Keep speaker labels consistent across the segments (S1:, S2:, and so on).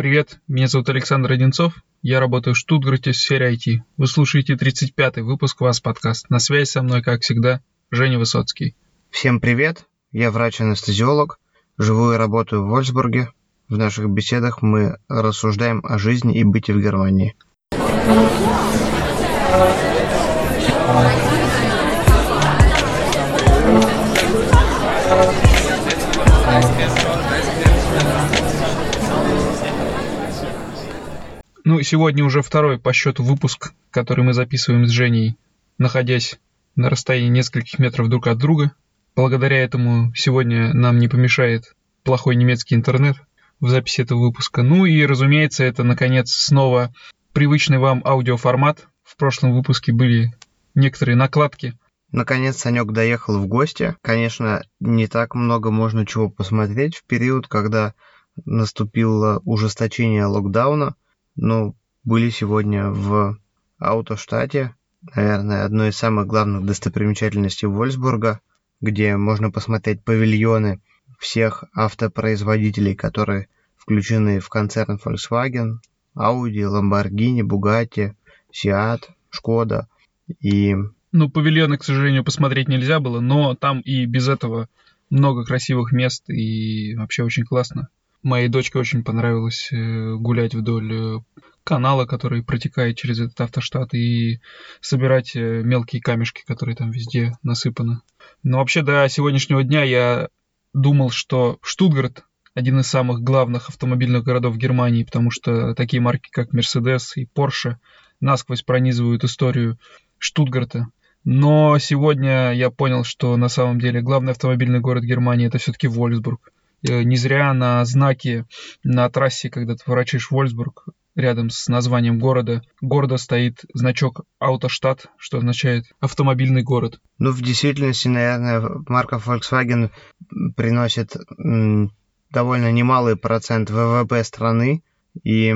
S1: Привет, меня зовут Александр Одинцов, я работаю в Штутгарте в сфере IT. Вы слушаете 35-й выпуск вас подкаст. На связи со мной, как всегда, Женя Высоцкий.
S2: Всем привет, я врач-анестезиолог, живу и работаю в Вольсбурге. В наших беседах мы рассуждаем о жизни и быте в Германии.
S1: Сегодня уже второй по счету выпуск, который мы записываем с Женей, находясь на расстоянии нескольких метров друг от друга. Благодаря этому сегодня нам не помешает плохой немецкий интернет в записи этого выпуска. Ну и, разумеется, это, наконец, снова привычный вам аудиоформат. В прошлом выпуске были некоторые накладки.
S2: Наконец Санек доехал в гости. Конечно, не так много можно чего посмотреть в период, когда наступило ужесточение локдауна. Ну, были сегодня в Аутоштате, наверное, одной из самых главных достопримечательностей Вольсбурга, где можно посмотреть павильоны всех автопроизводителей, которые включены в концерн Volkswagen, Audi, Lamborghini, Bugatti, Seat, Skoda и...
S1: Ну, павильоны, к сожалению, посмотреть нельзя было, но там и без этого много красивых мест и вообще очень классно. Моей дочке очень понравилось э, гулять вдоль э, канала, который протекает через этот автоштат, и собирать э, мелкие камешки, которые там везде насыпаны. Но вообще до сегодняшнего дня я думал, что Штутгарт один из самых главных автомобильных городов Германии, потому что такие марки, как Mercedes и Porsche, насквозь пронизывают историю Штутгарта. Но сегодня я понял, что на самом деле главный автомобильный город Германии это все-таки Вольсбург. Э, не зря на знаке на трассе, когда ты поворачиваешь в Вольсбург, рядом с названием города, города стоит значок Аутоштадт, что означает автомобильный город.
S2: Ну, в действительности, наверное, марка Volkswagen приносит довольно немалый процент ВВП страны и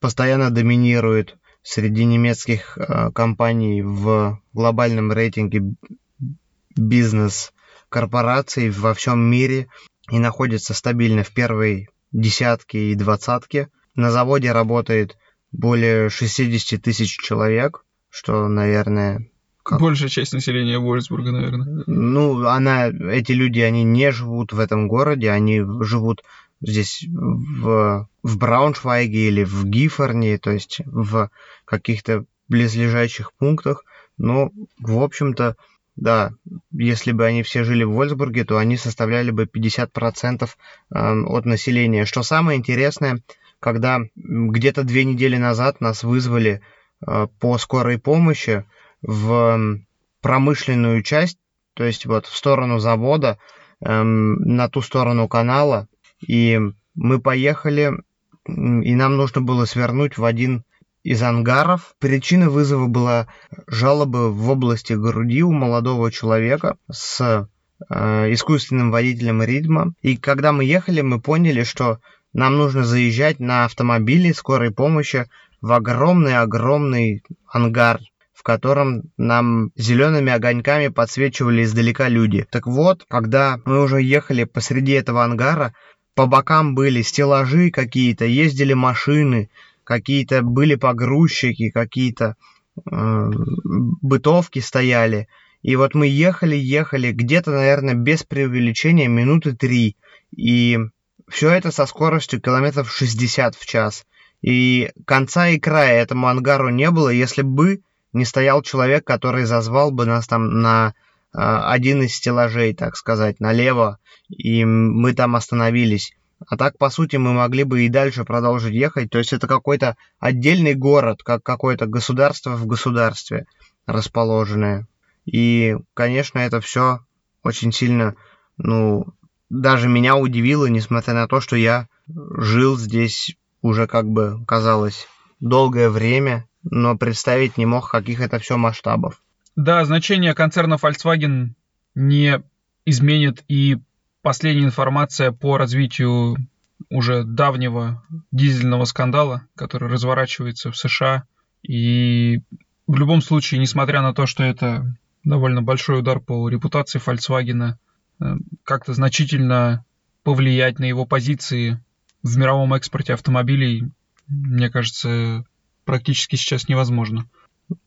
S2: постоянно доминирует среди немецких э, компаний в глобальном рейтинге бизнес-корпораций во всем мире и находится стабильно в первой десятке и двадцатке. На заводе работает более 60 тысяч человек, что, наверное...
S1: Как... Большая часть населения Вольсбурга, наверное.
S2: Ну, она, эти люди, они не живут в этом городе, они живут здесь в, в Брауншвайге или в Гифорне, то есть в каких-то близлежащих пунктах. Но, в общем-то, да, если бы они все жили в Вольсбурге, то они составляли бы 50% эм, от населения. Что самое интересное, когда где-то две недели назад нас вызвали э, по скорой помощи в промышленную часть, то есть вот в сторону завода, эм, на ту сторону канала, и мы поехали, и нам нужно было свернуть в один из ангаров. Причиной вызова была жалоба в области груди у молодого человека с э, искусственным водителем ритма. И когда мы ехали, мы поняли, что нам нужно заезжать на автомобиле скорой помощи в огромный-огромный ангар, в котором нам зелеными огоньками подсвечивали издалека люди. Так вот, когда мы уже ехали посреди этого ангара, по бокам были стеллажи какие-то, ездили машины, какие-то были погрузчики, какие-то э, бытовки стояли. И вот мы ехали, ехали, где-то, наверное, без преувеличения, минуты три. И все это со скоростью километров 60 в час. И конца и края этому ангару не было, если бы не стоял человек, который зазвал бы нас там на э, один из стеллажей, так сказать, налево, и мы там остановились. А так, по сути, мы могли бы и дальше продолжить ехать. То есть это какой-то отдельный город, как какое-то государство в государстве расположенное. И, конечно, это все очень сильно, ну, даже меня удивило, несмотря на то, что я жил здесь уже, как бы казалось, долгое время, но представить не мог, каких это все масштабов.
S1: Да, значение концерна Volkswagen не изменит и последняя информация по развитию уже давнего дизельного скандала, который разворачивается в США. И в любом случае, несмотря на то, что это довольно большой удар по репутации Volkswagen, э, как-то значительно повлиять на его позиции в мировом экспорте автомобилей, мне кажется, практически сейчас невозможно.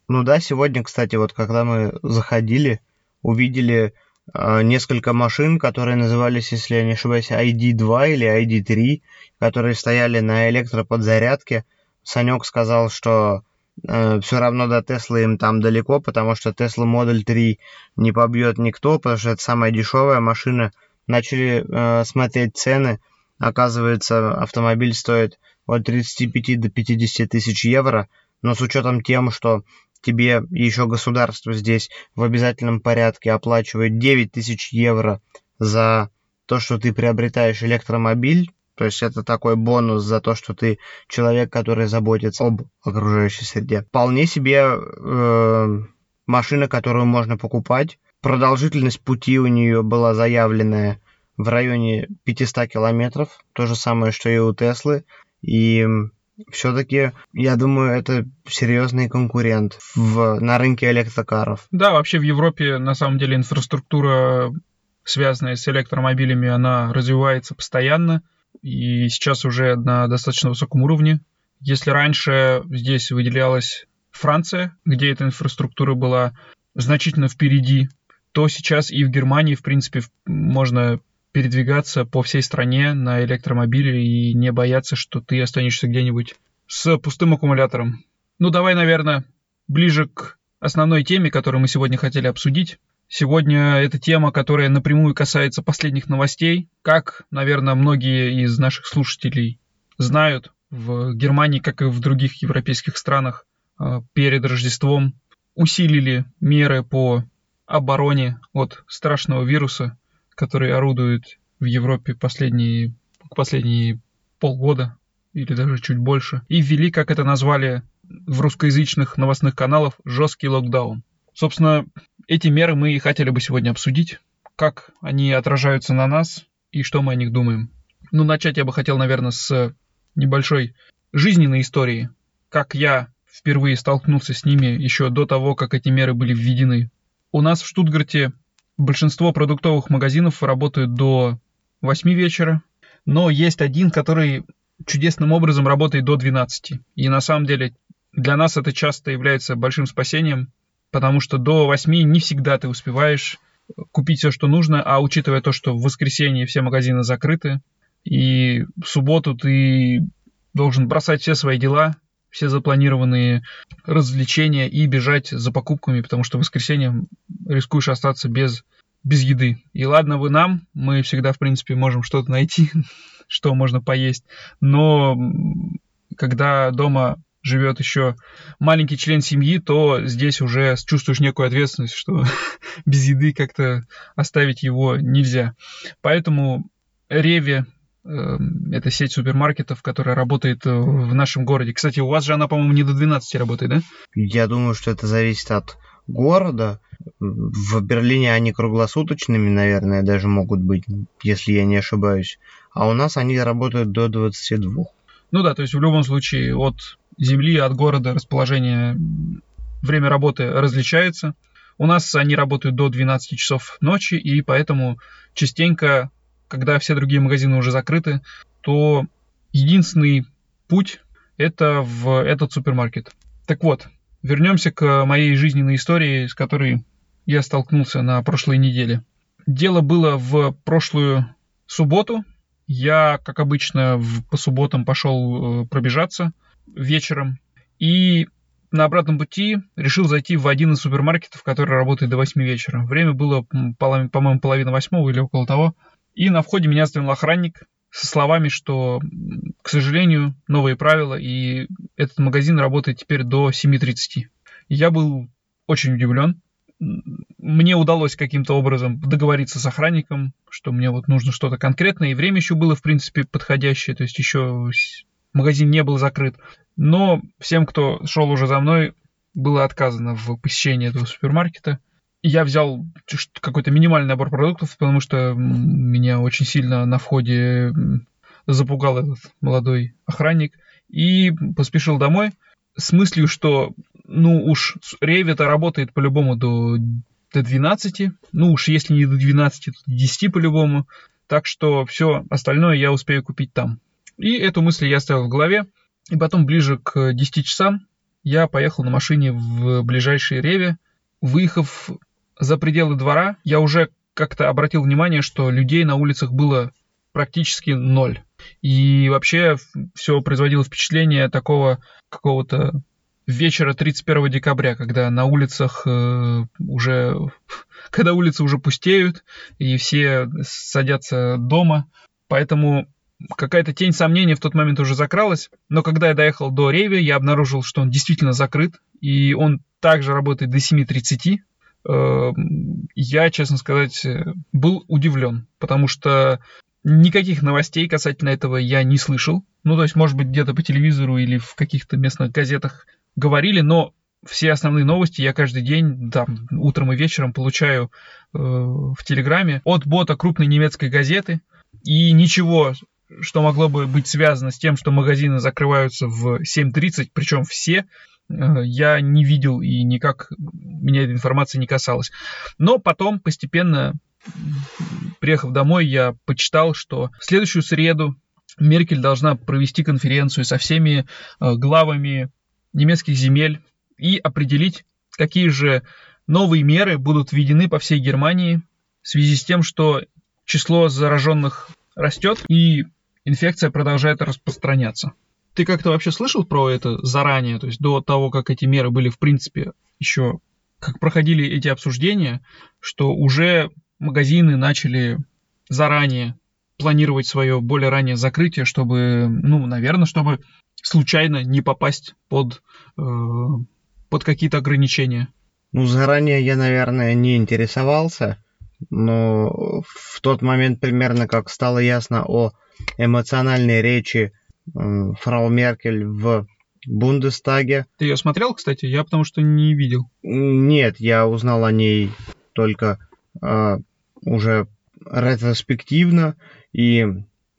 S2: Ну да, сегодня, кстати, вот когда мы заходили, увидели несколько машин, которые назывались, если я не ошибаюсь, ID2 или ID3, которые стояли на электроподзарядке. Санек сказал, что э, все равно до Теслы им там далеко, потому что Tesla Model 3 не побьет никто, потому что это самая дешевая машина. Начали э, смотреть цены, оказывается, автомобиль стоит от 35 до 50 тысяч евро, но с учетом тем, что тебе еще государство здесь в обязательном порядке оплачивает 9 тысяч евро за то, что ты приобретаешь электромобиль, то есть это такой бонус за то, что ты человек, который заботится об окружающей среде. Вполне себе э, машина, которую можно покупать. Продолжительность пути у нее была заявленная в районе 500 километров. То же самое, что и у Теслы. И все-таки, я думаю, это серьезный конкурент в, на рынке электрокаров.
S1: Да, вообще в Европе на самом деле инфраструктура, связанная с электромобилями, она развивается постоянно и сейчас уже на достаточно высоком уровне. Если раньше здесь выделялась Франция, где эта инфраструктура была значительно впереди, то сейчас и в Германии, в принципе, можно передвигаться по всей стране на электромобиле и не бояться, что ты останешься где-нибудь с пустым аккумулятором. Ну, давай, наверное, ближе к основной теме, которую мы сегодня хотели обсудить. Сегодня это тема, которая напрямую касается последних новостей. Как, наверное, многие из наших слушателей знают, в Германии, как и в других европейских странах, а, перед Рождеством усилили меры по обороне от страшного вируса, который орудует в Европе последние, последние полгода или даже чуть больше. И ввели, как это назвали в русскоязычных новостных каналах, жесткий локдаун. Собственно, эти меры мы и хотели бы сегодня обсудить, как они отражаются на нас и что мы о них думаем. Ну, начать я бы хотел, наверное, с небольшой жизненной истории, как я впервые столкнулся с ними еще до того, как эти меры были введены. У нас в Штутгарте большинство продуктовых магазинов работают до 8 вечера, но есть один, который чудесным образом работает до 12. И на самом деле для нас это часто является большим спасением, потому что до 8 не всегда ты успеваешь купить все, что нужно, а учитывая то, что в воскресенье все магазины закрыты, и в субботу ты должен бросать все свои дела, все запланированные развлечения и бежать за покупками, потому что в воскресенье рискуешь остаться без, без еды. И ладно вы нам, мы всегда, в принципе, можем что-то найти, что можно поесть, но когда дома живет еще маленький член семьи, то здесь уже чувствуешь некую ответственность, что без еды как-то оставить его нельзя. Поэтому Реви эм, это сеть супермаркетов, которая работает э, в нашем городе. Кстати, у вас же она, по-моему, не до 12 работает, да?
S2: Я думаю, что это зависит от города. В Берлине они круглосуточными, наверное, даже могут быть, если я не ошибаюсь. А у нас они работают до 22.
S1: Ну да, то есть в любом случае от земли, от города расположение, время работы различается. У нас они работают до 12 часов ночи, и поэтому частенько, когда все другие магазины уже закрыты, то единственный путь это в этот супермаркет. Так вот, вернемся к моей жизненной истории, с которой я столкнулся на прошлой неделе. Дело было в прошлую субботу. Я, как обычно, в, по субботам пошел э, пробежаться вечером. И на обратном пути решил зайти в один из супермаркетов, который работает до 8 вечера. Время было, по-моему, половина восьмого или около того. И на входе меня остановил охранник со словами, что, к сожалению, новые правила, и этот магазин работает теперь до 7.30. Я был очень удивлен. Мне удалось каким-то образом договориться с охранником, что мне вот нужно что-то конкретное, и время еще было, в принципе, подходящее, то есть еще магазин не был закрыт. Но всем, кто шел уже за мной, было отказано в посещении этого супермаркета. Я взял какой-то минимальный набор продуктов, потому что меня очень сильно на входе запугал этот молодой охранник. И поспешил домой с мыслью, что ну уж Ревита работает по-любому до, до 12. Ну уж если не до 12, то до 10 по-любому. Так что все остальное я успею купить там. И эту мысль я оставил в голове. И потом ближе к 10 часам я поехал на машине в ближайшие Реве. Выехав за пределы двора, я уже как-то обратил внимание, что людей на улицах было практически ноль. И вообще все производило впечатление такого какого-то вечера 31 декабря, когда на улицах э, уже, когда улицы уже пустеют, и все садятся дома. Поэтому какая-то тень сомнения в тот момент уже закралась. Но когда я доехал до Реви, я обнаружил, что он действительно закрыт, и он также работает до 7.30. Э, я, честно сказать, был удивлен, потому что никаких новостей касательно этого я не слышал. Ну, то есть, может быть, где-то по телевизору или в каких-то местных газетах говорили, но все основные новости я каждый день, там, утром и вечером получаю э, в Телеграме от бота крупной немецкой газеты. И ничего, что могло бы быть связано с тем, что магазины закрываются в 7.30, причем все, э, я не видел и никак меня эта информация не касалась. Но потом постепенно, приехав домой, я почитал, что в следующую среду Меркель должна провести конференцию со всеми э, главами немецких земель и определить, какие же новые меры будут введены по всей Германии в связи с тем, что число зараженных растет и инфекция продолжает распространяться. Ты как-то вообще слышал про это заранее, то есть до того, как эти меры были в принципе еще, как проходили эти обсуждения, что уже магазины начали заранее планировать свое более раннее закрытие, чтобы, ну, наверное, чтобы случайно не попасть под, э, под какие-то ограничения?
S2: Ну, заранее я, наверное, не интересовался, но в тот момент примерно как стало ясно о эмоциональной речи фрау Меркель в Бундестаге.
S1: Ты ее смотрел, кстати? Я потому что не видел.
S2: Нет, я узнал о ней только э, уже ретроспективно, и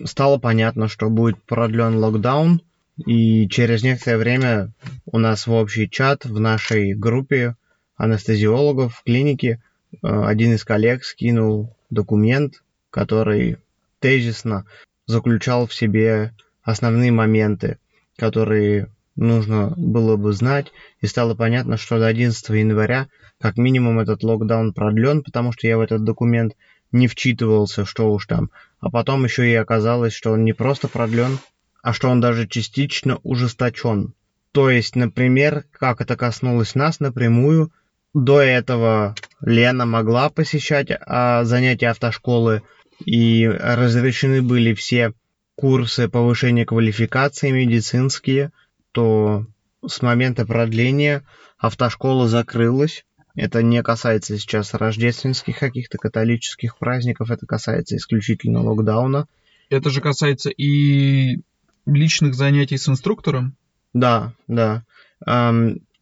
S2: стало понятно, что будет продлен локдаун, и через некоторое время у нас в общий чат в нашей группе анестезиологов в клинике э, один из коллег скинул документ, который тезисно заключал в себе основные моменты, которые нужно было бы знать, и стало понятно, что до 11 января как минимум этот локдаун продлен, потому что я в этот документ не вчитывался, что уж там. А потом еще и оказалось, что он не просто продлен, а что он даже частично ужесточен. То есть, например, как это коснулось нас напрямую, до этого Лена могла посещать а, занятия автошколы, и разрешены были все курсы повышения квалификации медицинские, то с момента продления автошкола закрылась. Это не касается сейчас рождественских каких-то католических праздников, это касается исключительно локдауна.
S1: Это же касается и личных занятий с инструктором?
S2: Да, да.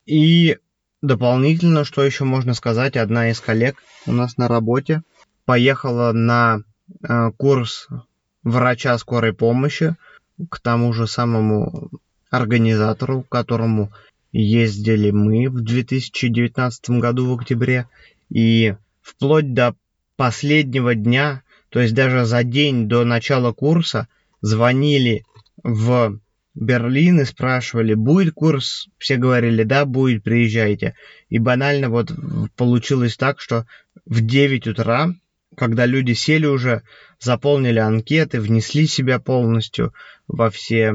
S2: И дополнительно, что еще можно сказать, одна из коллег у нас на работе поехала на э, курс врача скорой помощи к тому же самому организатору, к которому ездили мы в 2019 году в октябре. И вплоть до последнего дня, то есть даже за день до начала курса, звонили в Берлин и спрашивали, будет курс? Все говорили, да, будет, приезжайте. И банально вот получилось так, что в 9 утра, когда люди сели уже, заполнили анкеты, внесли себя полностью во все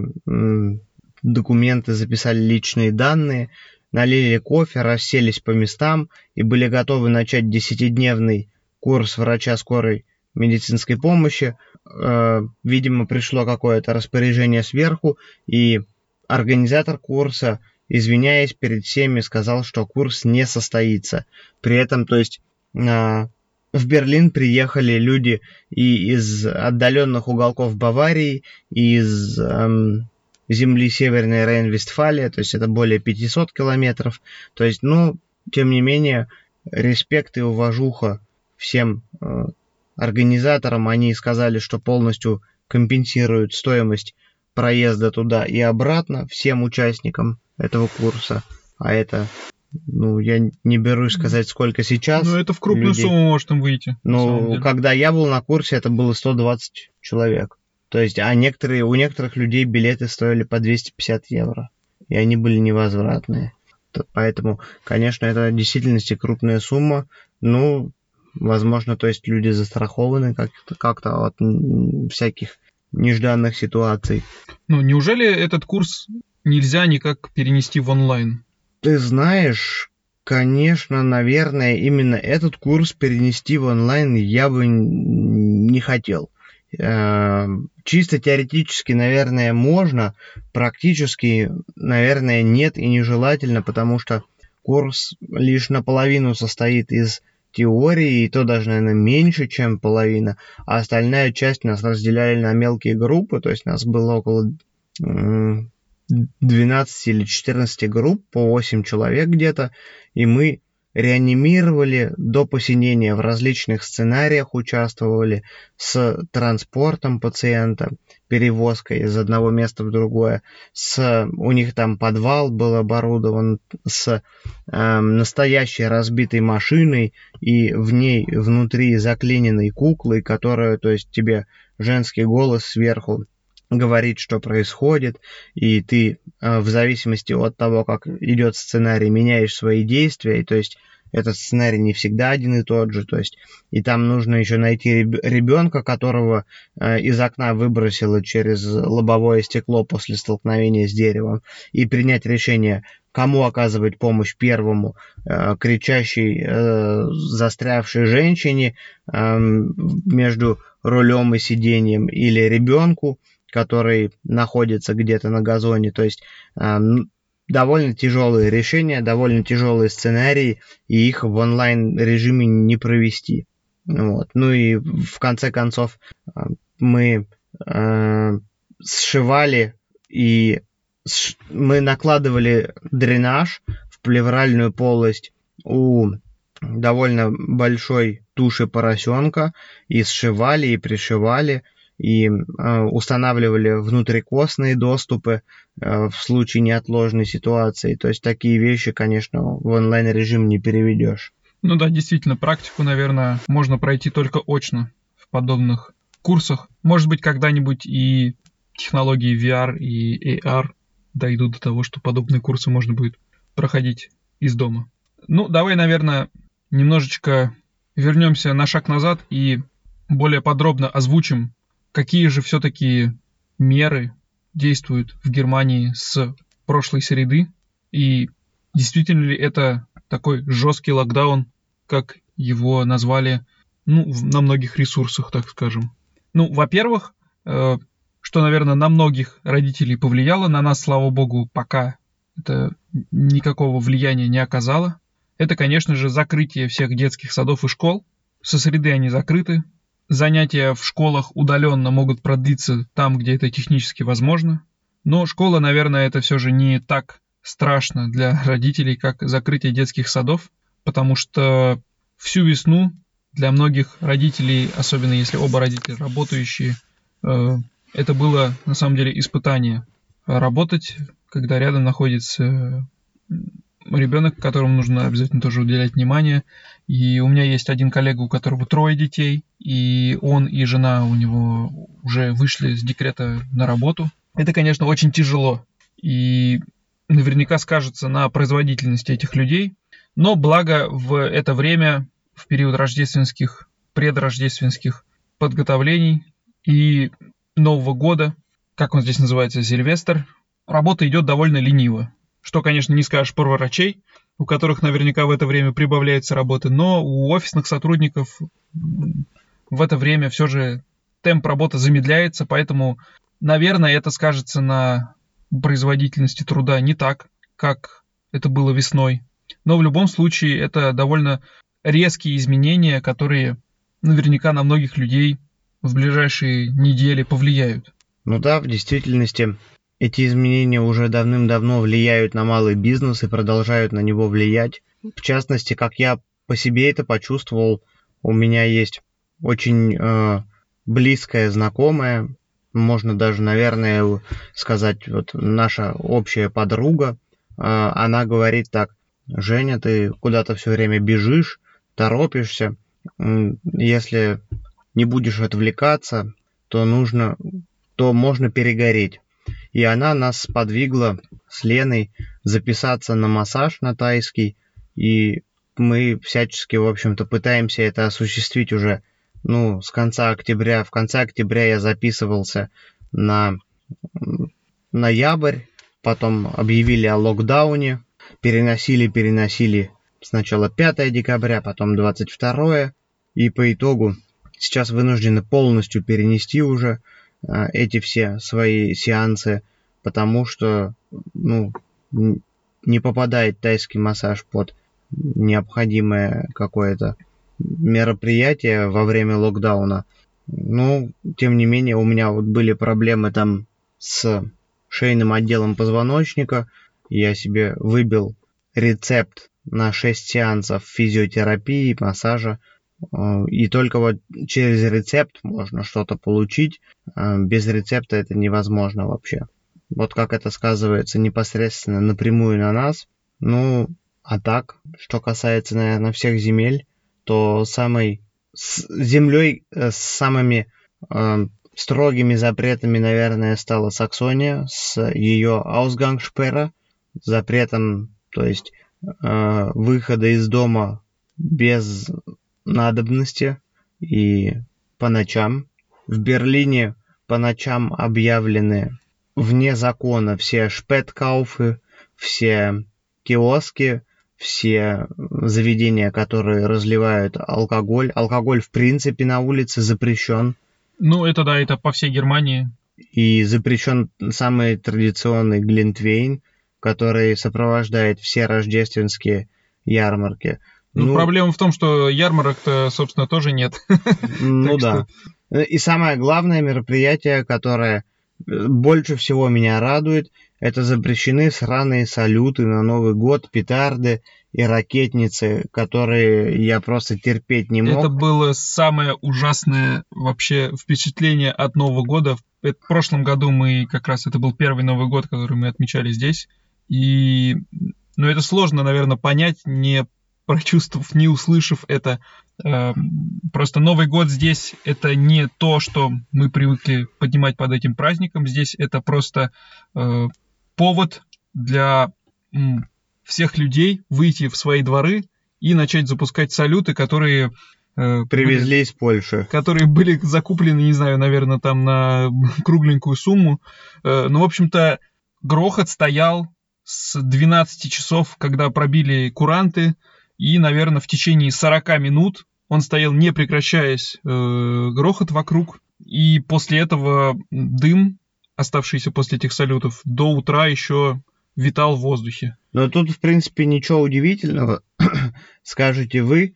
S2: документы, записали личные данные, налили кофе, расселись по местам и были готовы начать десятидневный курс врача скорой медицинской помощи. Э, видимо, пришло какое-то распоряжение сверху, и организатор курса, извиняясь перед всеми, сказал, что курс не состоится. При этом, то есть, в Берлин приехали люди и из отдаленных уголков Баварии, и из эм, земли Северной Рейн-Вестфалия, то есть это более 500 километров. То есть, ну, тем не менее, респект и уважуха всем э, организаторам они сказали, что полностью компенсируют стоимость проезда туда и обратно всем участникам этого курса. А это, ну, я не берусь сказать, сколько сейчас.
S1: Ну, это в крупную людей. сумму может им выйти.
S2: Ну, когда я был на курсе, это было 120 человек. То есть, а некоторые, у некоторых людей билеты стоили по 250 евро, и они были невозвратные. Поэтому, конечно, это в действительности крупная сумма. Ну, возможно, то есть люди застрахованы как-то, как-то от всяких нежданных ситуаций.
S1: Ну, неужели этот курс нельзя никак перенести в онлайн?
S2: Ты знаешь, конечно, наверное, именно этот курс перенести в онлайн я бы не хотел. Эм, чисто теоретически, наверное, можно, практически, наверное, нет и нежелательно, потому что курс лишь наполовину состоит из теории, и то даже, наверное, меньше, чем половина, а остальная часть нас разделяли на мелкие группы, то есть нас было около 12 или 14 групп, по 8 человек где-то, и мы реанимировали до посинения в различных сценариях участвовали с транспортом пациента, перевозкой из одного места в другое, с у них там подвал был оборудован с э, настоящей разбитой машиной и в ней внутри заклиненной куклой, которая, то есть тебе женский голос сверху говорит, что происходит, и ты э, в зависимости от того, как идет сценарий, меняешь свои действия, и то есть этот сценарий не всегда один и тот же, то есть и там нужно еще найти ребенка, которого э, из окна выбросило через лобовое стекло после столкновения с деревом, и принять решение, кому оказывать помощь первому, э, кричащей, застрявшей женщине э, между рулем и сиденьем, или ребенку, который находится где-то на газоне. То есть э, довольно тяжелые решения, довольно тяжелые сценарии, и их в онлайн режиме не провести. Вот. Ну и в конце концов э, мы э, сшивали и мы накладывали дренаж в плевральную полость у довольно большой туши поросенка и сшивали и пришивали и э, устанавливали внутрикостные доступы э, в случае неотложной ситуации. То есть такие вещи, конечно, в онлайн-режим не переведешь.
S1: Ну да, действительно, практику, наверное, можно пройти только очно в подобных курсах. Может быть, когда-нибудь и технологии VR и AR дойдут до того, что подобные курсы можно будет проходить из дома. Ну, давай, наверное, немножечко вернемся на шаг назад и более подробно озвучим какие же все-таки меры действуют в Германии с прошлой среды, и действительно ли это такой жесткий локдаун, как его назвали ну, на многих ресурсах, так скажем. Ну, во-первых, э, что, наверное, на многих родителей повлияло, на нас, слава богу, пока это никакого влияния не оказало. Это, конечно же, закрытие всех детских садов и школ. Со среды они закрыты, Занятия в школах удаленно могут продлиться там, где это технически возможно. Но школа, наверное, это все же не так страшно для родителей, как закрытие детских садов, потому что всю весну для многих родителей, особенно если оба родителя работающие, э, это было на самом деле испытание. Работать, когда рядом находится ребенок, которому нужно обязательно тоже уделять внимание. И у меня есть один коллега, у которого трое детей, и он и жена у него уже вышли с декрета на работу. Это, конечно, очень тяжело. И наверняка скажется на производительности этих людей. Но благо в это время, в период рождественских, предрождественских подготовлений и Нового года, как он здесь называется, Сильвестр, работа идет довольно лениво. Что, конечно, не скажешь про врачей, у которых наверняка в это время прибавляется работы, но у офисных сотрудников в это время все же темп работы замедляется, поэтому, наверное, это скажется на производительности труда не так, как это было весной. Но в любом случае это довольно резкие изменения, которые наверняка на многих людей в ближайшие недели повлияют.
S2: Ну да, в действительности эти изменения уже давным-давно влияют на малый бизнес и продолжают на него влиять. В частности, как я по себе это почувствовал, у меня есть очень э, близкая знакомая, можно даже, наверное, сказать, вот наша общая подруга. Э, она говорит так, Женя, ты куда-то все время бежишь, торопишься. Если не будешь отвлекаться, то нужно то можно перегореть. И она нас сподвигла с Леной записаться на массаж на тайский, и мы всячески, в общем-то, пытаемся это осуществить уже, ну, с конца октября. В конце октября я записывался на ноябрь, потом объявили о локдауне, переносили, переносили сначала 5 декабря, потом 22, и по итогу сейчас вынуждены полностью перенести уже эти все свои сеансы, потому что ну, не попадает тайский массаж под необходимое какое-то мероприятие во время локдауна. Ну, тем не менее, у меня вот были проблемы там с шейным отделом позвоночника. Я себе выбил рецепт на 6 сеансов физиотерапии, массажа. Э, и только вот через рецепт можно что-то получить. Э, без рецепта это невозможно вообще. Вот как это сказывается непосредственно напрямую на нас. Ну, а так, что касается, наверное, всех земель, то самой с землей э, с самыми э, строгими запретами, наверное, стала Саксония с ее Ausgangssperre, запретом, то есть э, выхода из дома без надобности и по ночам. В Берлине по ночам объявлены вне закона все шпеткауфы, все киоски, все заведения, которые разливают алкоголь. Алкоголь в принципе на улице запрещен.
S1: Ну, это да, это по всей Германии.
S2: И запрещен самый традиционный Глинтвейн, который сопровождает все рождественские ярмарки.
S1: Ну, ну проблема в том, что ярмарок-то, собственно, тоже нет.
S2: Ну да. И самое главное мероприятие, которое больше всего меня радует, это запрещены сраные салюты на Новый год, петарды и ракетницы, которые я просто терпеть не мог.
S1: Это было самое ужасное вообще впечатление от Нового года. В прошлом году мы как раз, это был первый Новый год, который мы отмечали здесь. И, ну, это сложно, наверное, понять, не прочувствовав, не услышав это. Э, просто Новый год здесь это не то, что мы привыкли поднимать под этим праздником. Здесь это просто э, повод для всех людей выйти в свои дворы и начать запускать салюты, которые
S2: э, привезли были, из Польши,
S1: которые были закуплены, не знаю, наверное, там на кругленькую сумму. Э, ну, в общем-то, грохот стоял с 12 часов, когда пробили куранты, и, наверное, в течение 40 минут он стоял, не прекращаясь, э, грохот вокруг. И после этого дым, оставшийся после этих салютов, до утра еще витал в воздухе.
S2: Но тут, в принципе, ничего удивительного, скажете вы,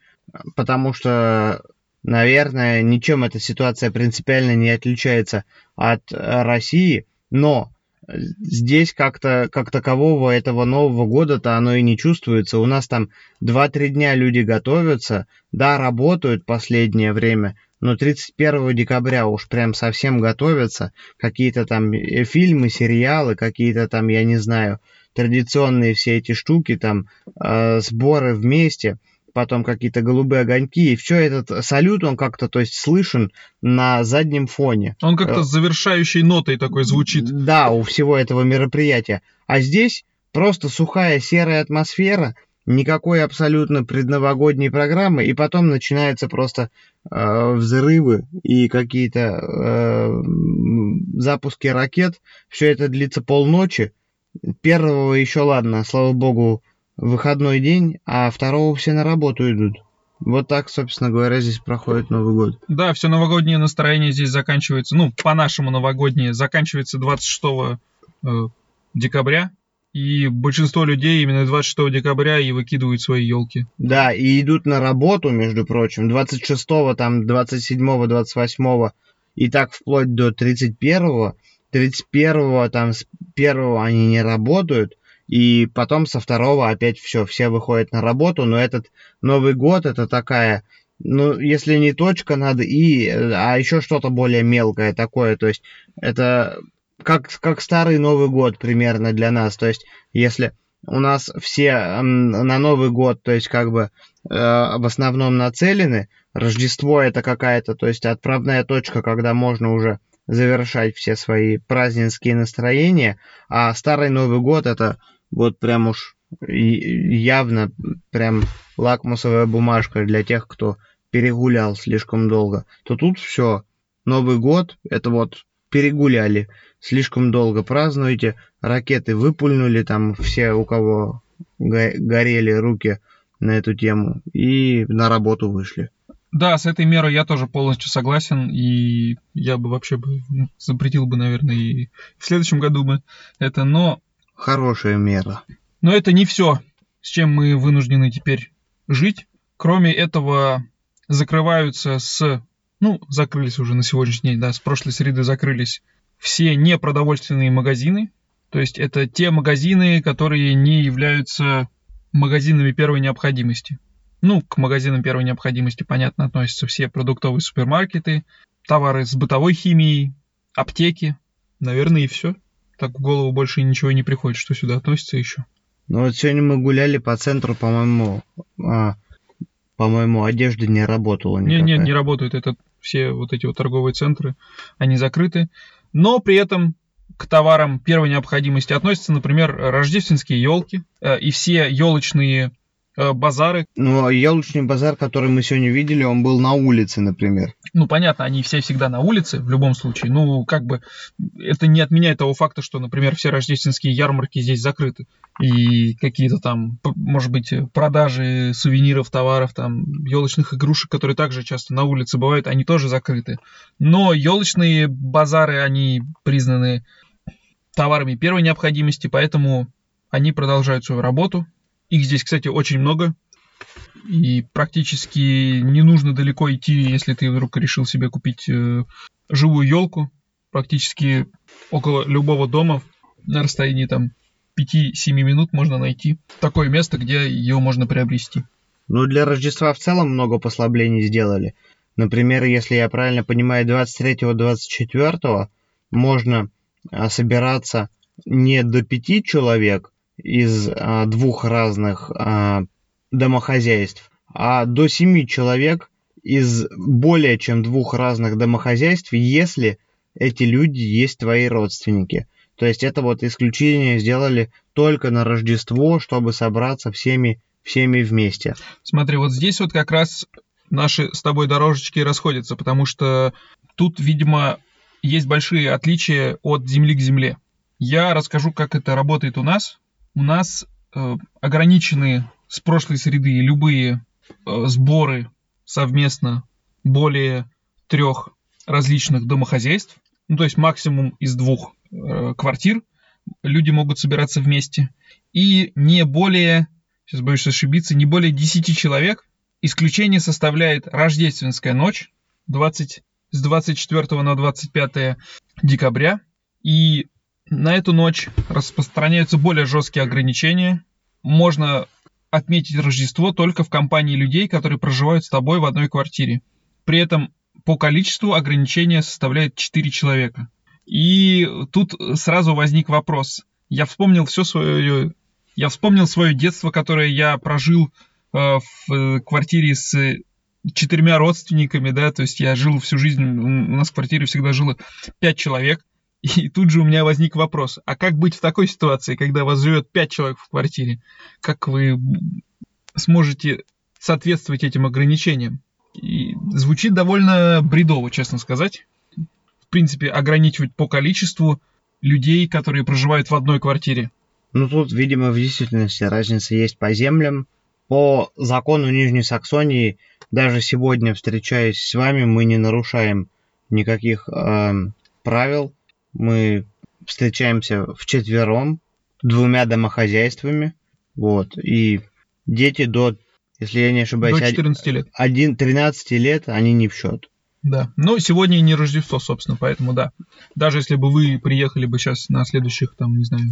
S2: потому что, наверное, ничем эта ситуация принципиально не отличается от России, но здесь как-то как такового этого Нового года-то оно и не чувствуется. У нас там 2-3 дня люди готовятся, да, работают последнее время, но 31 декабря уж прям совсем готовятся. Какие-то там э, фильмы, сериалы, какие-то там, я не знаю, традиционные все эти штуки, там, э, сборы вместе – потом какие-то голубые огоньки, и все этот салют, он как-то, то есть, слышен на заднем фоне.
S1: Он как-то с э, завершающей нотой такой звучит.
S2: Да, у всего этого мероприятия. А здесь просто сухая серая атмосфера, никакой абсолютно предновогодней программы, и потом начинаются просто э, взрывы и какие-то э, запуски ракет. Все это длится полночи. Первого еще ладно, слава богу, выходной день, а второго все на работу идут. Вот так, собственно говоря, здесь проходит Новый год.
S1: Да, все новогоднее настроение здесь заканчивается, ну, по-нашему новогоднее, заканчивается 26 э, декабря, и большинство людей именно 26 декабря и выкидывают свои елки.
S2: Да, и идут на работу, между прочим, 26, там, 27, 28, и так вплоть до 31, 31, там, с 1 они не работают, и потом со второго опять все, все выходят на работу, но этот Новый год это такая, ну, если не точка, надо и, а еще что-то более мелкое такое, то есть это как, как старый Новый год примерно для нас, то есть если у нас все на Новый год, то есть как бы э, в основном нацелены, Рождество это какая-то, то есть отправная точка, когда можно уже завершать все свои празднические настроения, а Старый Новый год это вот прям уж явно прям лакмусовая бумажка для тех, кто перегулял слишком долго, то тут все, Новый год, это вот перегуляли, слишком долго празднуете, ракеты выпульнули, там все, у кого горели руки на эту тему, и на работу вышли.
S1: Да, с этой мерой я тоже полностью согласен, и я бы вообще бы запретил бы, наверное, и в следующем году бы это, но...
S2: Хорошая мера.
S1: Но это не все, с чем мы вынуждены теперь жить. Кроме этого, закрываются с... Ну, закрылись уже на сегодняшний день, да, с прошлой среды закрылись все непродовольственные магазины. То есть это те магазины, которые не являются магазинами первой необходимости. Ну, к магазинам первой необходимости, понятно, относятся все продуктовые супермаркеты, товары с бытовой химией, аптеки. Наверное, и все. Так в голову больше ничего не приходит, что сюда относится еще.
S2: Ну вот сегодня мы гуляли по центру, по-моему, а, по-моему, одежда не работала
S1: никакая. Нет, нет, не работают. Это все вот эти вот торговые центры, они закрыты. Но при этом к товарам первой необходимости относятся, например, рождественские елки э, и все елочные базары.
S2: Ну, а елочный базар, который мы сегодня видели, он был на улице, например.
S1: Ну, понятно, они все всегда на улице, в любом случае. Ну, как бы, это не отменяет того факта, что, например, все рождественские ярмарки здесь закрыты. И какие-то там, может быть, продажи сувениров, товаров, там, елочных игрушек, которые также часто на улице бывают, они тоже закрыты. Но елочные базары, они признаны товарами первой необходимости, поэтому они продолжают свою работу, их здесь, кстати, очень много. И практически не нужно далеко идти, если ты вдруг решил себе купить э, живую елку. Практически около любого дома на расстоянии там 5-7 минут можно найти такое место, где ее можно приобрести.
S2: Ну, для Рождества в целом много послаблений сделали. Например, если я правильно понимаю, 23-24 можно а, собираться не до пяти человек, из а, двух разных а, домохозяйств, а до семи человек из более чем двух разных домохозяйств, если эти люди есть твои родственники. То есть это вот исключение сделали только на Рождество, чтобы собраться всеми, всеми вместе.
S1: Смотри, вот здесь вот как раз наши с тобой дорожечки расходятся, потому что тут, видимо, есть большие отличия от земли к земле. Я расскажу, как это работает у нас, у нас э, ограничены с прошлой среды любые э, сборы совместно более трех различных домохозяйств, ну, то есть максимум из двух э, квартир люди могут собираться вместе, и не более, сейчас боюсь ошибиться, не более 10 человек. Исключение составляет рождественская ночь 20, с 24 на 25 декабря, и на эту ночь распространяются более жесткие ограничения. Можно отметить Рождество только в компании людей, которые проживают с тобой в одной квартире. При этом по количеству ограничения составляет 4 человека. И тут сразу возник вопрос. Я вспомнил все свое... Я вспомнил свое детство, которое я прожил э, в квартире с четырьмя родственниками, да, то есть я жил всю жизнь, у нас в квартире всегда жило пять человек, и тут же у меня возник вопрос, а как быть в такой ситуации, когда вас живет пять человек в квартире? Как вы сможете соответствовать этим ограничениям? И звучит довольно бредово, честно сказать. В принципе, ограничивать по количеству людей, которые проживают в одной квартире.
S2: Ну тут, видимо, в действительности разница есть по землям. По закону Нижней Саксонии, даже сегодня, встречаясь с вами, мы не нарушаем никаких э, правил мы встречаемся в четвером, двумя домохозяйствами, вот, и дети до, если я не ошибаюсь,
S1: до 14 лет.
S2: 1, 13 лет, они не в счет.
S1: Да, но сегодня не Рождество, собственно, поэтому да. Даже если бы вы приехали бы сейчас на следующих, там, не знаю,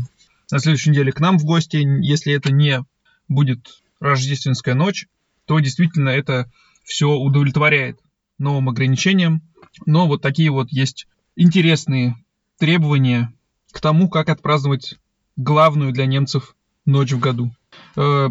S1: на следующей неделе к нам в гости, если это не будет рождественская ночь, то действительно это все удовлетворяет новым ограничениям. Но вот такие вот есть интересные требования к тому, как отпраздновать главную для немцев ночь в году. Э,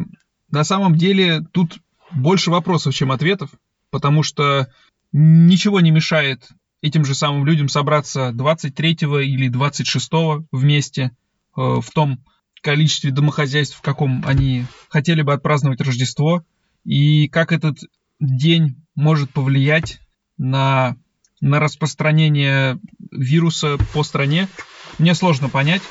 S1: на самом деле тут больше вопросов, чем ответов, потому что ничего не мешает этим же самым людям собраться 23 или 26 вместе э, в том количестве домохозяйств, в каком они хотели бы отпраздновать Рождество, и как этот день может повлиять на, на распространение вируса по стране, мне сложно понять.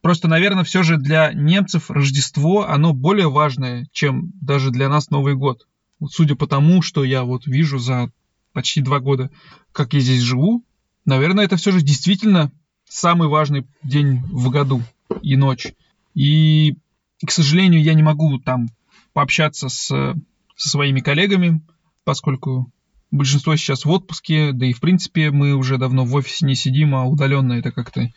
S1: Просто, наверное, все же для немцев Рождество, оно более важное, чем даже для нас Новый год. Вот судя по тому, что я вот вижу за почти два года, как я здесь живу, наверное, это все же действительно самый важный день в году и ночь. И, к сожалению, я не могу там пообщаться с, со своими коллегами, поскольку большинство сейчас в отпуске, да и в принципе мы уже давно в офисе не сидим, а удаленно это как-то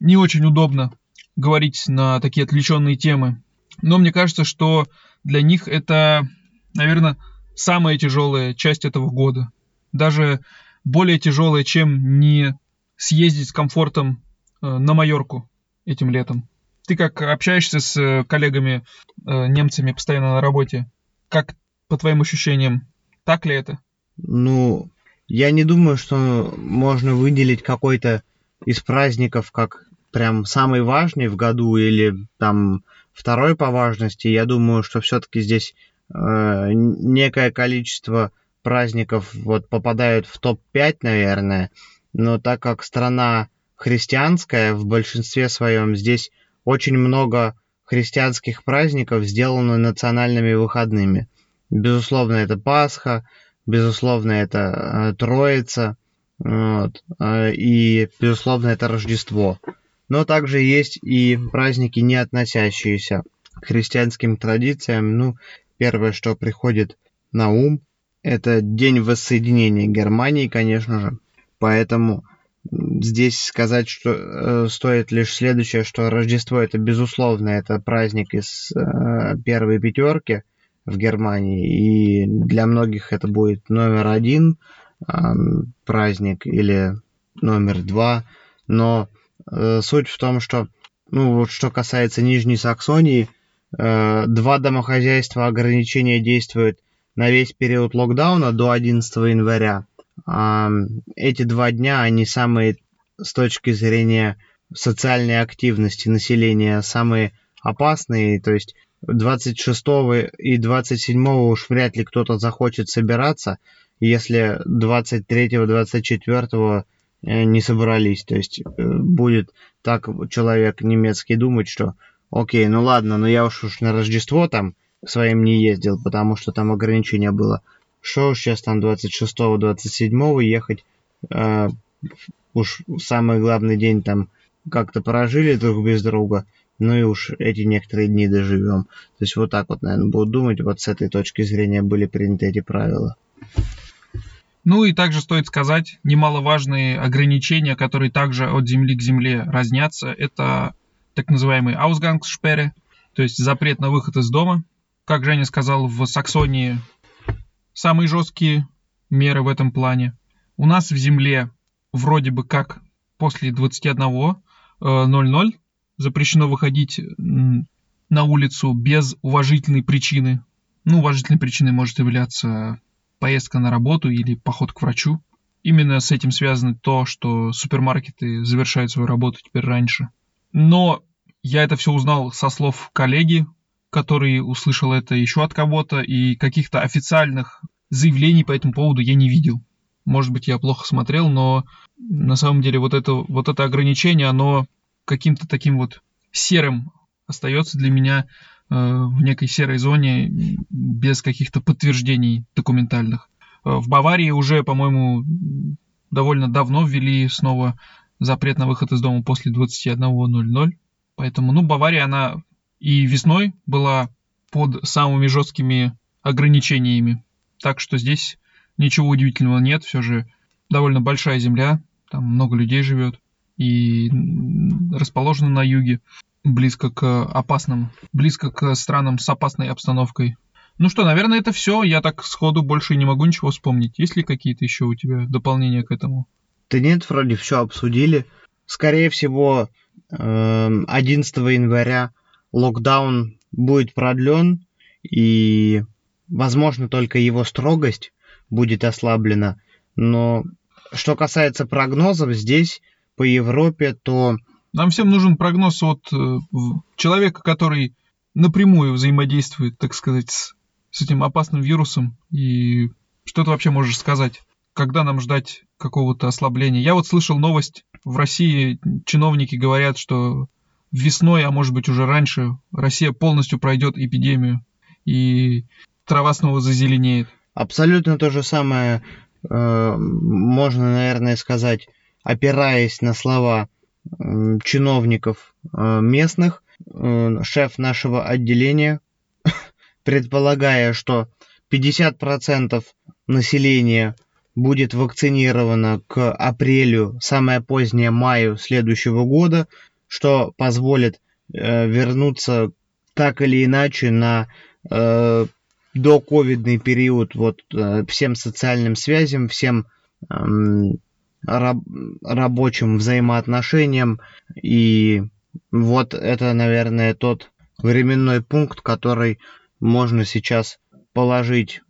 S1: не очень удобно говорить на такие отвлеченные темы. Но мне кажется, что для них это, наверное, самая тяжелая часть этого года. Даже более тяжелая, чем не съездить с комфортом э, на Майорку этим летом. Ты как общаешься с э, коллегами э, немцами постоянно на работе? Как по твоим ощущениям, так ли это?
S2: Ну, я не думаю, что можно выделить какой-то из праздников как прям самый важный в году или там второй по важности, я думаю, что все-таки здесь э, некое количество праздников вот попадают в топ-5, наверное, но так как страна христианская в большинстве своем, здесь очень много христианских праздников сделано национальными выходными. Безусловно, это Пасха, безусловно, это э, Троица, вот, э, и, безусловно, это Рождество но также есть и праздники, не относящиеся к христианским традициям. Ну, первое, что приходит на ум, это День воссоединения Германии, конечно же. Поэтому здесь сказать, что э, стоит лишь следующее, что Рождество это безусловно это праздник из э, первой пятерки в Германии, и для многих это будет номер один э, праздник или номер два, но Э, суть в том, что, ну вот что касается Нижней Саксонии, э, два домохозяйства ограничения действуют на весь период локдауна до 11 января. Эти два дня, они самые с точки зрения социальной активности населения самые опасные, то есть 26 и 27 уж вряд ли кто-то захочет собираться, если 23-24 Э, не собрались. То есть э, будет так человек немецкий думать, что окей, ну ладно, но я уж, уж на Рождество там своим не ездил, потому что там ограничение было. Что уж сейчас там 26-27 ехать, э, уж самый главный день там как-то прожили друг без друга, ну и уж эти некоторые дни доживем. То есть вот так вот, наверное, будут думать, вот с этой точки зрения были приняты эти правила.
S1: Ну и также стоит сказать, немаловажные ограничения, которые также от земли к земле разнятся, это так называемый Ausgangssperre, то есть запрет на выход из дома. Как Женя сказал, в Саксонии самые жесткие меры в этом плане. У нас в земле вроде бы как после 21.00 э, запрещено выходить на улицу без уважительной причины. Ну, уважительной причиной может являться поездка на работу или поход к врачу. Именно с этим связано то, что супермаркеты завершают свою работу теперь раньше. Но я это все узнал со слов коллеги, который услышал это еще от кого-то, и каких-то официальных заявлений по этому поводу я не видел. Может быть, я плохо смотрел, но на самом деле вот это, вот это ограничение, оно каким-то таким вот серым остается для меня Э, в некой серой зоне без каких-то подтверждений документальных. Э, в Баварии уже, по-моему, довольно давно ввели снова запрет на выход из дома после 21.00. Поэтому, ну, Бавария, она и весной была под самыми жесткими ограничениями. Так что здесь ничего удивительного нет. Все же довольно большая земля, там много людей живет и расположена на юге близко к опасным, близко к странам с опасной обстановкой. Ну что, наверное, это все. Я так сходу больше не могу ничего вспомнить. Есть ли какие-то еще у тебя дополнения к этому?
S2: Да нет, вроде все обсудили. Скорее всего, 11 эм, января локдаун будет продлен, и, возможно, только его строгость будет ослаблена. Но что касается прогнозов, здесь по Европе, то...
S1: Нам всем нужен прогноз от э, человека, который напрямую взаимодействует, так сказать, с, с этим опасным вирусом. И что ты вообще можешь сказать? Когда нам ждать какого-то ослабления? Я вот слышал новость, в России чиновники говорят, что весной, а может быть уже раньше, Россия полностью пройдет эпидемию, и трава снова зазеленеет.
S2: Абсолютно то же самое э, можно, наверное, сказать, опираясь на слова э, чиновников э, местных, э, шеф нашего отделения, предполагая, что 50% населения будет вакцинировано к апрелю, самое позднее маю следующего года, что позволит э, вернуться так или иначе на э, до ковидный период вот э, всем социальным связям, всем раб, рабочим взаимоотношениям. И вот это, наверное, тот временной пункт, который можно сейчас положить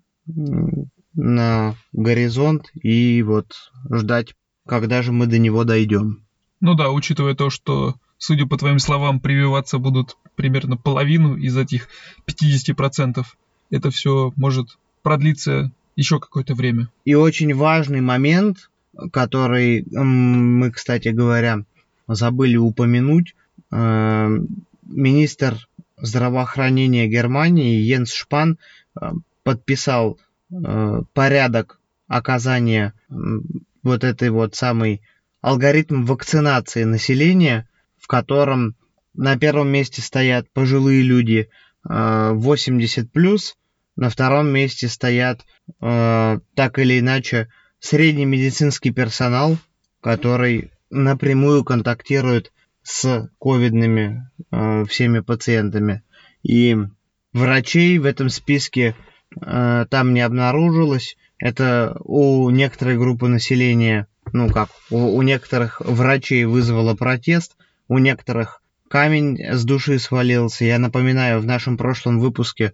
S2: на горизонт и вот ждать, когда же мы до него дойдем.
S1: Ну да, учитывая то, что, судя по твоим словам, прививаться будут примерно половину из этих 50% это все может продлиться еще какое-то время.
S2: И очень важный момент, который мы, кстати говоря, забыли упомянуть, э, министр здравоохранения Германии Йенс Шпан э, подписал э, порядок оказания вот этой вот самой алгоритм вакцинации населения, в котором на первом месте стоят пожилые люди 80 плюс, на втором месте стоят так или иначе средний медицинский персонал, который напрямую контактирует с ковидными э, всеми пациентами. И врачей в этом списке э, там не обнаружилось. Это у некоторой группы населения, ну как, у, у некоторых врачей вызвало протест, у некоторых камень с души свалился. Я напоминаю, в нашем прошлом выпуске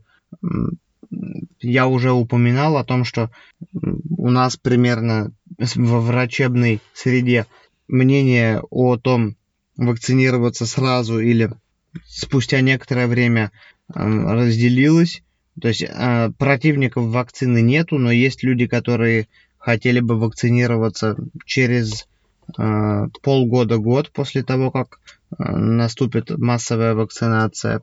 S2: я уже упоминал о том, что у нас примерно во врачебной среде мнение о том, вакцинироваться сразу или спустя некоторое время разделилось. То есть э, противников вакцины нету, но есть люди, которые хотели бы вакцинироваться через э, полгода-год после того, как э, наступит массовая вакцинация.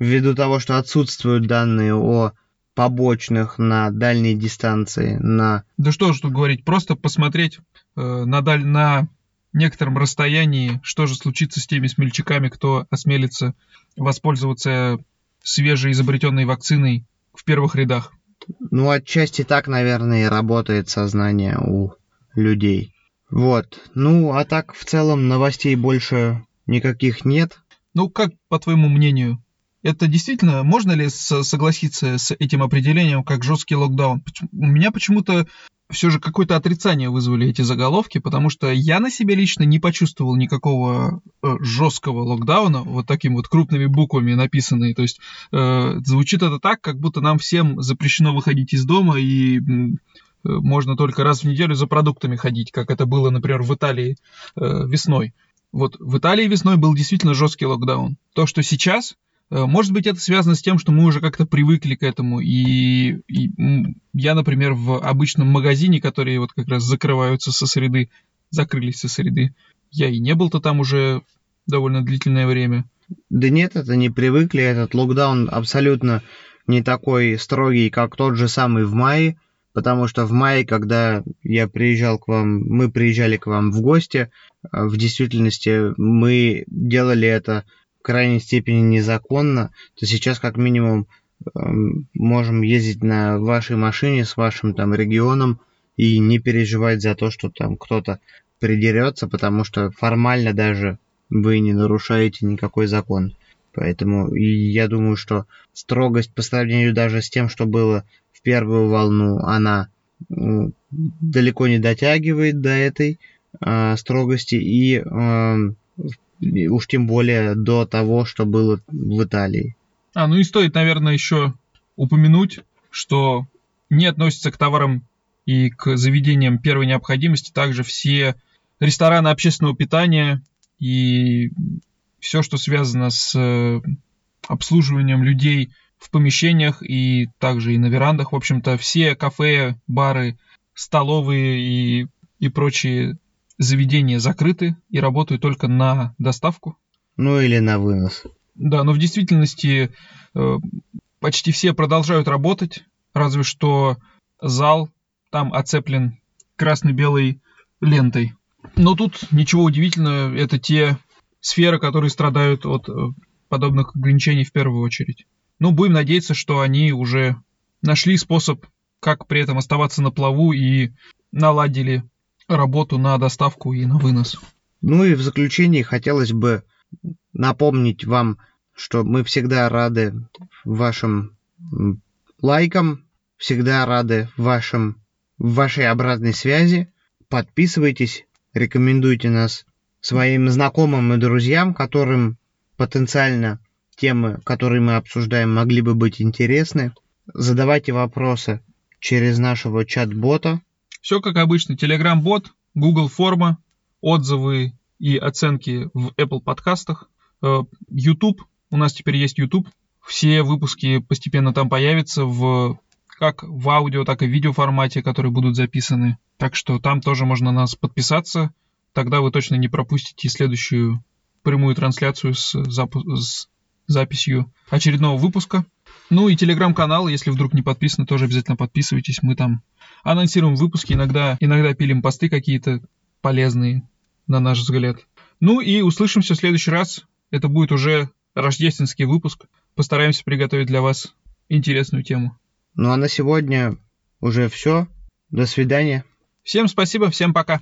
S2: Ввиду того, что отсутствуют данные о побочных на дальней дистанции, на...
S1: Да что же тут говорить, просто посмотреть э, на, даль... на некотором расстоянии, что же случится с теми смельчаками, кто осмелится воспользоваться свежеизобретенной вакциной в первых рядах.
S2: Ну, отчасти так, наверное, и работает сознание у людей. Вот. Ну, а так, в целом, новостей больше никаких нет.
S1: Ну, как, по твоему мнению, это действительно, можно ли согласиться с этим определением как жесткий локдаун? У меня почему-то все же какое-то отрицание вызвали эти заголовки, потому что я на себе лично не почувствовал никакого э, жесткого локдауна, вот такими вот крупными буквами написанные. То есть э, звучит это так, как будто нам всем запрещено выходить из дома и э, можно только раз в неделю за продуктами ходить, как это было, например, в Италии э, весной. Вот в Италии весной был действительно жесткий локдаун. То, что сейчас может быть, это связано с тем, что мы уже как-то привыкли к этому. И, и я, например, в обычном магазине, которые вот как раз закрываются со среды, закрылись со среды, я и не был-то там уже довольно длительное время.
S2: Да нет, это не привыкли. Этот локдаун абсолютно не такой строгий, как тот же самый в мае. Потому что в мае, когда я приезжал к вам, мы приезжали к вам в гости, э, в действительности мы делали это в крайней степени незаконно, то сейчас как минимум эм, можем ездить на вашей машине с вашим там регионом и не переживать за то, что там кто-то придерется, потому что формально даже вы не нарушаете никакой закон. Поэтому я думаю, что строгость по сравнению даже с тем, что было в первую волну, она далеко не дотягивает до этой э, строгости и э, и уж тем более до того, что было в Италии.
S1: А, ну и стоит, наверное, еще упомянуть, что не относится к товарам и к заведениям первой необходимости также все рестораны общественного питания и все, что связано с э, обслуживанием людей в помещениях и также и на верандах. В общем-то, все кафе, бары, столовые и, и прочие заведения закрыты и работают только на доставку.
S2: Ну или на вынос.
S1: Да, но в действительности э, почти все продолжают работать, разве что зал там оцеплен красно-белой лентой. Но тут ничего удивительного, это те сферы, которые страдают от э, подобных ограничений в первую очередь. Ну, будем надеяться, что они уже нашли способ, как при этом оставаться на плаву и наладили работу на доставку и на вынос.
S2: Ну и в заключении хотелось бы напомнить вам, что мы всегда рады вашим лайкам, всегда рады вашим, вашей обратной связи. Подписывайтесь, рекомендуйте нас своим знакомым и друзьям, которым потенциально темы, которые мы обсуждаем, могли бы быть интересны. Задавайте вопросы через нашего чат-бота.
S1: Все как обычно. Telegram-бот, Google форма, отзывы и оценки в Apple подкастах, э, YouTube. У нас теперь есть YouTube. Все выпуски постепенно там появятся в как в аудио, так и в видео формате, которые будут записаны. Так что там тоже можно нас подписаться. Тогда вы точно не пропустите следующую прямую трансляцию с, запу- с записью очередного выпуска. Ну и телеграм-канал, если вдруг не подписаны, тоже обязательно подписывайтесь. Мы там анонсируем выпуски, иногда, иногда пилим посты какие-то полезные, на наш взгляд. Ну и услышимся в следующий раз. Это будет уже рождественский выпуск. Постараемся приготовить для вас интересную тему.
S2: Ну а на сегодня уже все. До свидания.
S1: Всем спасибо, всем пока.